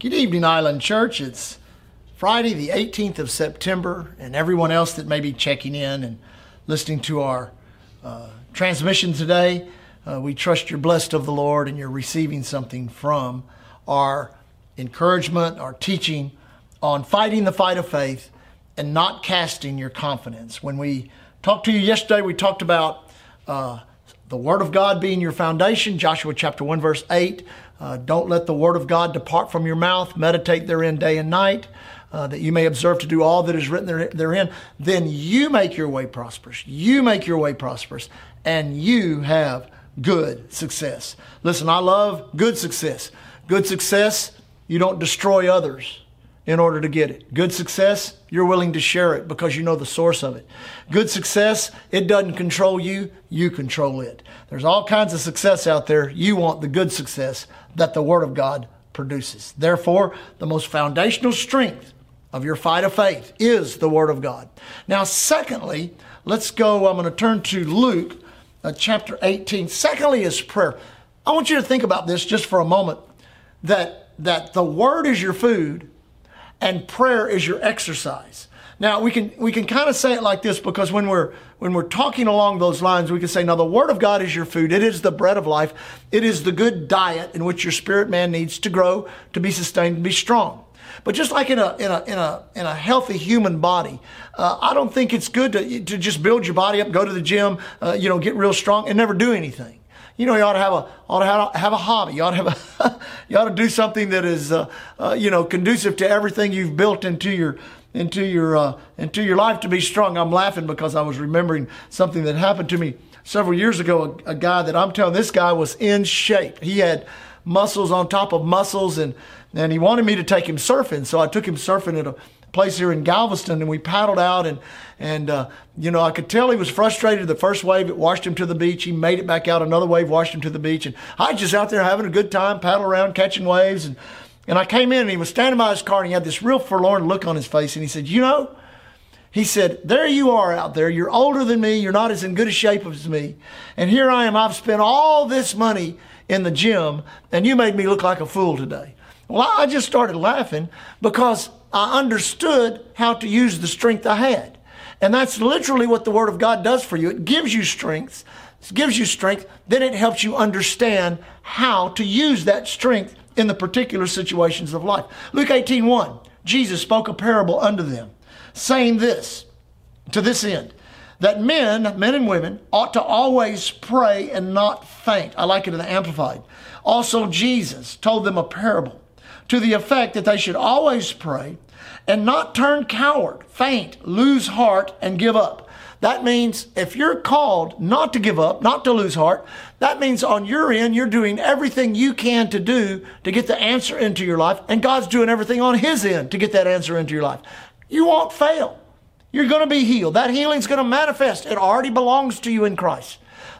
Good evening, Island Church. It's Friday, the 18th of September, and everyone else that may be checking in and listening to our uh, transmission today. Uh, we trust you're blessed of the Lord and you're receiving something from our encouragement, our teaching on fighting the fight of faith and not casting your confidence. When we talked to you yesterday, we talked about uh, the Word of God being your foundation, Joshua chapter 1, verse 8. Uh, don't let the Word of God depart from your mouth. Meditate therein day and night, uh, that you may observe to do all that is written there, therein. Then you make your way prosperous. You make your way prosperous, and you have good success. Listen, I love good success. Good success, you don't destroy others in order to get it. Good success, you're willing to share it because you know the source of it. Good success, it doesn't control you, you control it. There's all kinds of success out there. You want the good success that the Word of God produces. Therefore, the most foundational strength of your fight of faith is the Word of God. Now, secondly, let's go. I'm going to turn to Luke uh, chapter 18. Secondly, is prayer. I want you to think about this just for a moment that, that the Word is your food and prayer is your exercise. Now we can we can kind of say it like this because when we're when we're talking along those lines, we can say, now the Word of God is your food. It is the bread of life. It is the good diet in which your spirit man needs to grow, to be sustained, and be strong. But just like in a in a in a in a healthy human body, uh, I don't think it's good to to just build your body up, go to the gym, uh, you know, get real strong, and never do anything you know, you ought to have a ought to have, have a hobby. You ought to have a you ought to do something that is uh, uh, you know conducive to everything you've built into your into your uh, into your life to be strong. I'm laughing because I was remembering something that happened to me several years ago. A, a guy that I'm telling this guy was in shape. He had muscles on top of muscles and and he wanted me to take him surfing. So I took him surfing at a place here in Galveston, and we paddled out, and and uh, you know I could tell he was frustrated. The first wave it washed him to the beach. He made it back out. Another wave washed him to the beach, and I was just out there having a good time, paddle around, catching waves, and and I came in, and he was standing by his car, and he had this real forlorn look on his face, and he said, "You know." He said, There you are out there. You're older than me. You're not as in good a shape as me. And here I am. I've spent all this money in the gym, and you made me look like a fool today. Well, I just started laughing because I understood how to use the strength I had. And that's literally what the Word of God does for you. It gives you strength, gives you strength, then it helps you understand how to use that strength in the particular situations of life. Luke 18 1, Jesus spoke a parable unto them, saying this, to this end, that men, men and women, ought to always pray and not faint. I like it in the Amplified. Also, Jesus told them a parable to the effect that they should always pray and not turn coward, faint, lose heart, and give up. That means if you're called not to give up, not to lose heart, that means on your end, you're doing everything you can to do to get the answer into your life, and God's doing everything on His end to get that answer into your life. You won't fail. You're going to be healed. That healing's going to manifest. It already belongs to you in Christ.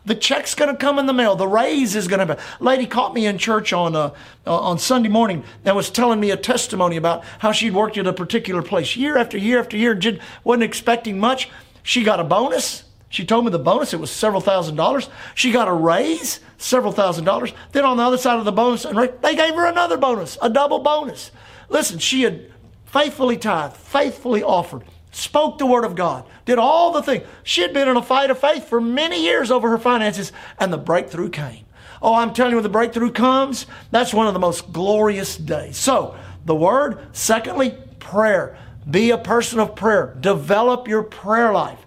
The check's going to come in the mail. The raise is going to be. Lady caught me in church on uh, uh, on Sunday morning and was telling me a testimony about how she'd worked at a particular place year after year after year. Just wasn't expecting much. She got a bonus. She told me the bonus, it was several thousand dollars. She got a raise, several thousand dollars. Then on the other side of the bonus, they gave her another bonus, a double bonus. Listen, she had faithfully tithed, faithfully offered spoke the word of God, did all the things. She had been in a fight of faith for many years over her finances, and the breakthrough came. Oh, I'm telling you, when the breakthrough comes, that's one of the most glorious days. So, the word. Secondly, prayer. Be a person of prayer. Develop your prayer life.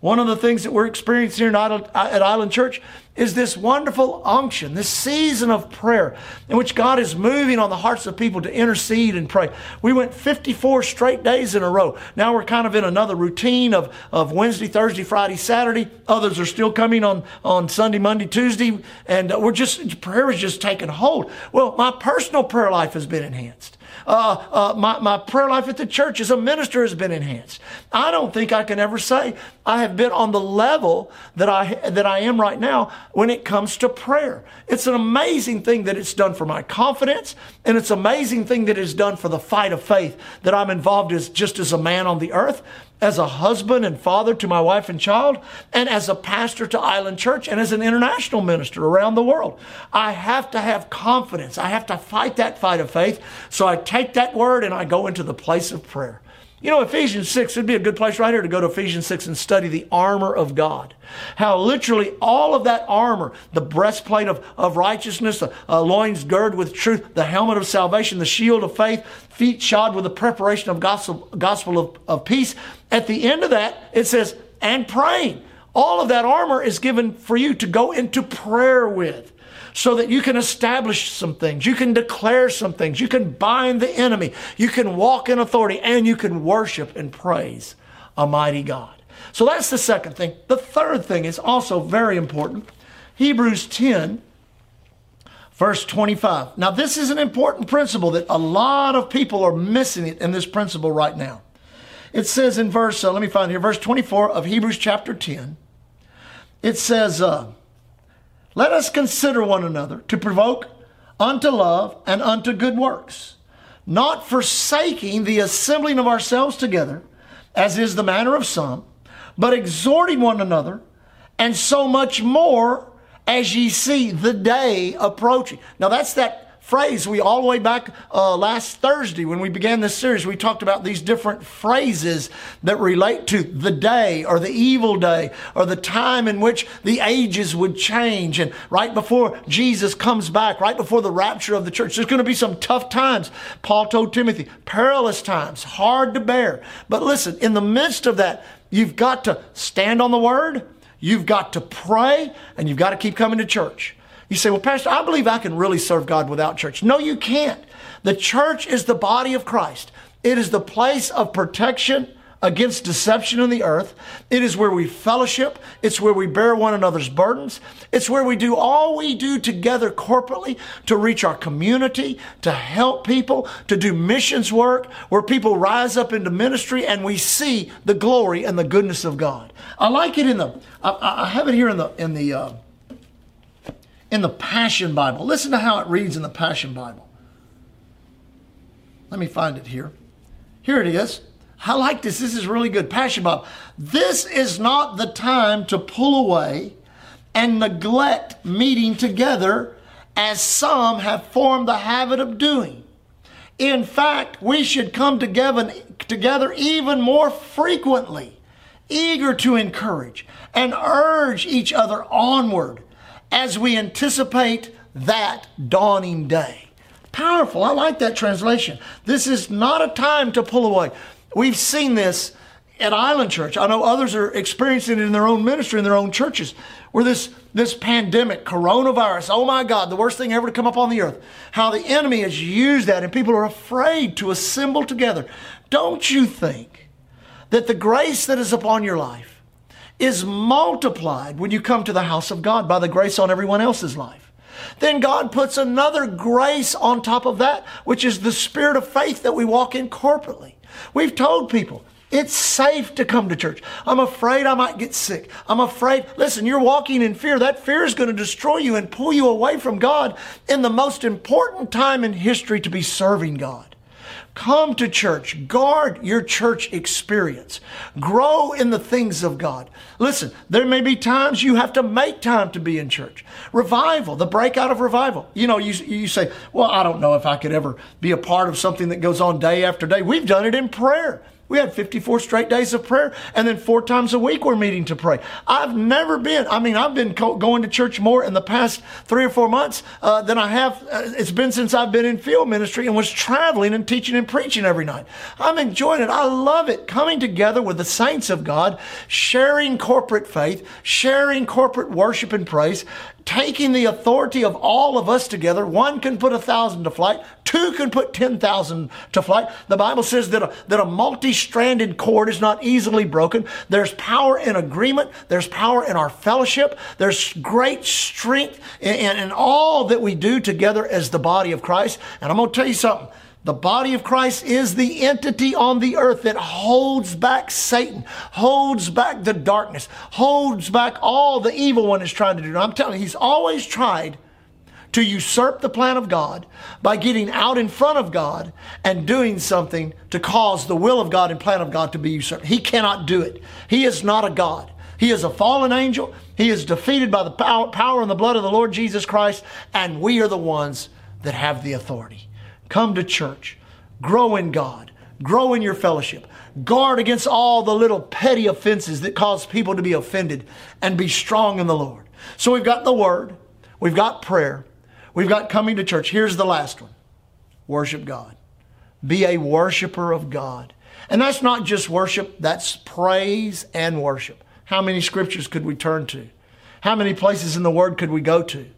One of the things that we're experiencing here at Island Church is this wonderful unction, this season of prayer in which God is moving on the hearts of people to intercede and pray. We went 54 straight days in a row. Now we're kind of in another routine of, of Wednesday, Thursday, Friday, Saturday. Others are still coming on, on Sunday, Monday, Tuesday. And we're just, prayer is just taking hold. Well, my personal prayer life has been enhanced. Uh, uh, my, my prayer life at the church as a minister has been enhanced. I don't think I can ever say I have been on the level that I, that I am right now when it comes to prayer. It's an amazing thing that it's done for my confidence, and it's an amazing thing that it's done for the fight of faith that I'm involved as just as a man on the earth. As a husband and father to my wife and child, and as a pastor to Island Church, and as an international minister around the world. I have to have confidence. I have to fight that fight of faith. So I take that word and I go into the place of prayer. You know, Ephesians 6, it'd be a good place right here to go to Ephesians 6 and study the armor of God. How literally all of that armor, the breastplate of, of righteousness, the uh, loins girded with truth, the helmet of salvation, the shield of faith, feet shod with the preparation of gospel, gospel of, of peace. At the end of that, it says, and praying. All of that armor is given for you to go into prayer with so that you can establish some things. You can declare some things. You can bind the enemy. You can walk in authority and you can worship and praise a mighty God. So that's the second thing. The third thing is also very important. Hebrews 10, verse 25. Now, this is an important principle that a lot of people are missing it in this principle right now. It says in verse, uh, let me find here, verse 24 of Hebrews chapter 10. It says, uh, let us consider one another to provoke unto love and unto good works, not forsaking the assembling of ourselves together, as is the manner of some, but exhorting one another, and so much more as ye see the day approaching. Now that's that phrase we all the way back uh, last Thursday when we began this series. We talked about these different phrases that relate to the day or the evil day or the time in which the ages would change. And right before Jesus comes back, right before the rapture of the church, there's going to be some tough times. Paul told Timothy, perilous times, hard to bear. But listen, in the midst of that, you've got to stand on the word. You've got to pray and you've got to keep coming to church. You say, well, Pastor, I believe I can really serve God without church. No, you can't. The church is the body of Christ. It is the place of protection against deception in the earth. It is where we fellowship. It's where we bear one another's burdens. It's where we do all we do together corporately to reach our community, to help people, to do missions work, where people rise up into ministry and we see the glory and the goodness of God. I like it in the, I, I have it here in the, in the, uh, in the Passion Bible. Listen to how it reads in the Passion Bible. Let me find it here. Here it is. I like this. This is really good. Passion Bible. This is not the time to pull away and neglect meeting together as some have formed the habit of doing. In fact, we should come together, together even more frequently, eager to encourage and urge each other onward as we anticipate that dawning day. Powerful. I like that translation. This is not a time to pull away. We've seen this at Island Church. I know others are experiencing it in their own ministry, in their own churches, where this, this pandemic, coronavirus, oh my God, the worst thing ever to come up on the earth, how the enemy has used that and people are afraid to assemble together. Don't you think that the grace that is upon your life, is multiplied when you come to the house of God by the grace on everyone else's life. Then God puts another grace on top of that, which is the spirit of faith that we walk in corporately. We've told people, it's safe to come to church. I'm afraid I might get sick. I'm afraid, listen, you're walking in fear. That fear is going to destroy you and pull you away from God in the most important time in history to be serving God. Come to church. Guard your church experience. Grow in the things of God. Listen, there may be times you have to make time to be in church. Revival, the breakout of revival. You know, you, you say, well, I don't know if I could ever be a part of something that goes on day after day. We've done it in prayer. We had 54 straight days of prayer, and then four times a week we're meeting to pray. I've never been, I mean, I've been co- going to church more in the past three or four months uh, than I have. Uh, it's been since I've been in field ministry and was traveling and teaching and preaching every night. I'm enjoying it. I love it. Coming together with the saints of God, sharing corporate faith, sharing corporate worship and praise, taking the authority of all of us together. One can put a thousand to flight. Two can put 10,000 to flight. The Bible says that a, that a multi-stranded cord is not easily broken. There's power in agreement. There's power in our fellowship. There's great strength in, in, in all that we do together as the body of Christ. And I'm going to tell you something. The body of Christ is the entity on the earth that holds back Satan, holds back the darkness, holds back all the evil one is trying to do. I'm telling you, he's always tried to usurp the plan of God by getting out in front of God and doing something to cause the will of God and plan of God to be usurped. He cannot do it. He is not a God. He is a fallen angel. He is defeated by the power, and the blood of the Lord Jesus Christ, and we are the ones that have the authority. Come to church, grow in God, grow in your fellowship, guard against all the little petty offenses that cause people to be offended, and be strong in the Lord. So we've got the Word, we've got prayer, we've got coming to church. Here's the last one worship God. Be a worshiper of God. And that's not just worship, that's praise and worship. How many scriptures could we turn to? How many places in the Word could we go to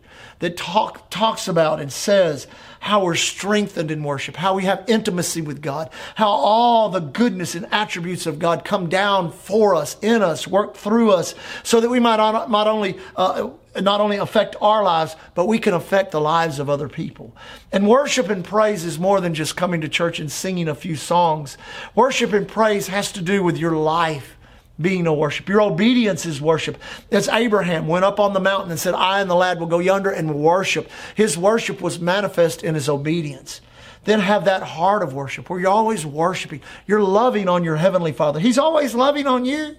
that talk, talks about and says how we're strengthened in worship, how we have intimacy with God, how all the goodness and attributes of God come down for us, in us, work through us, so that we might not, only uh, not only affect our lives, but we can affect the lives of other people. And worship and praise is more than just coming to church and singing a few songs. Worship and praise has to do with your life being a worship. Your obedience is worship. As Abraham went up on the mountain and said, I and the lad will go yonder and worship. His worship was manifest in his obedience. Then have that heart of worship where you're always worshiping. You're loving on your heavenly Father. He's always loving on you.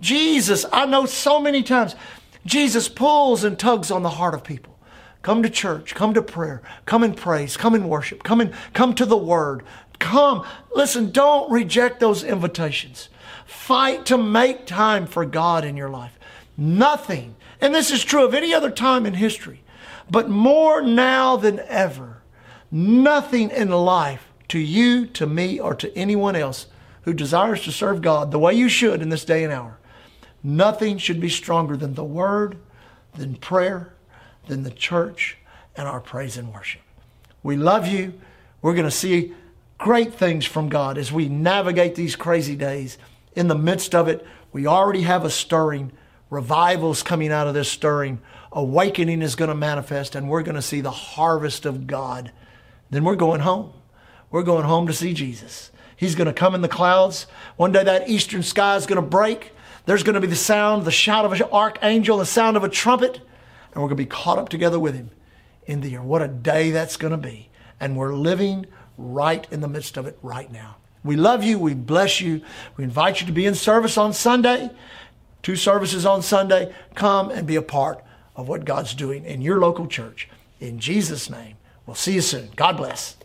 Jesus, I know so many times, Jesus pulls and tugs on the heart of people. Come to church, come to prayer, come in praise, come in worship, come and come to the word. Come. Listen, don't reject those invitations. Fight to make time for God in your life. Nothing, and this is true of any other time in history, but more now than ever, nothing in life to you, to me, or to anyone else who desires to serve God the way you should in this day and hour, nothing should be stronger than the Word, than prayer, than the church, and our praise and worship. We love you. We're going to see great things from God as we navigate these crazy days in the midst of it, we already have a stirring. Revival's coming out of this stirring. Awakening is going to manifest, and we're going to see the harvest of God. Then we're going home. We're going home to see Jesus. He's going to come in the clouds. One day that eastern sky is going to break. There's going to be the sound, the shout of an archangel, the sound of a trumpet, and we're going to be caught up together with him in the air. What a day that's going to be. And we're living right in the midst of it right now. We love you. We bless you. We invite you to be in service on Sunday. Two services on Sunday. Come and be a part of what God's doing in your local church. In Jesus' name. We'll see you soon. God bless.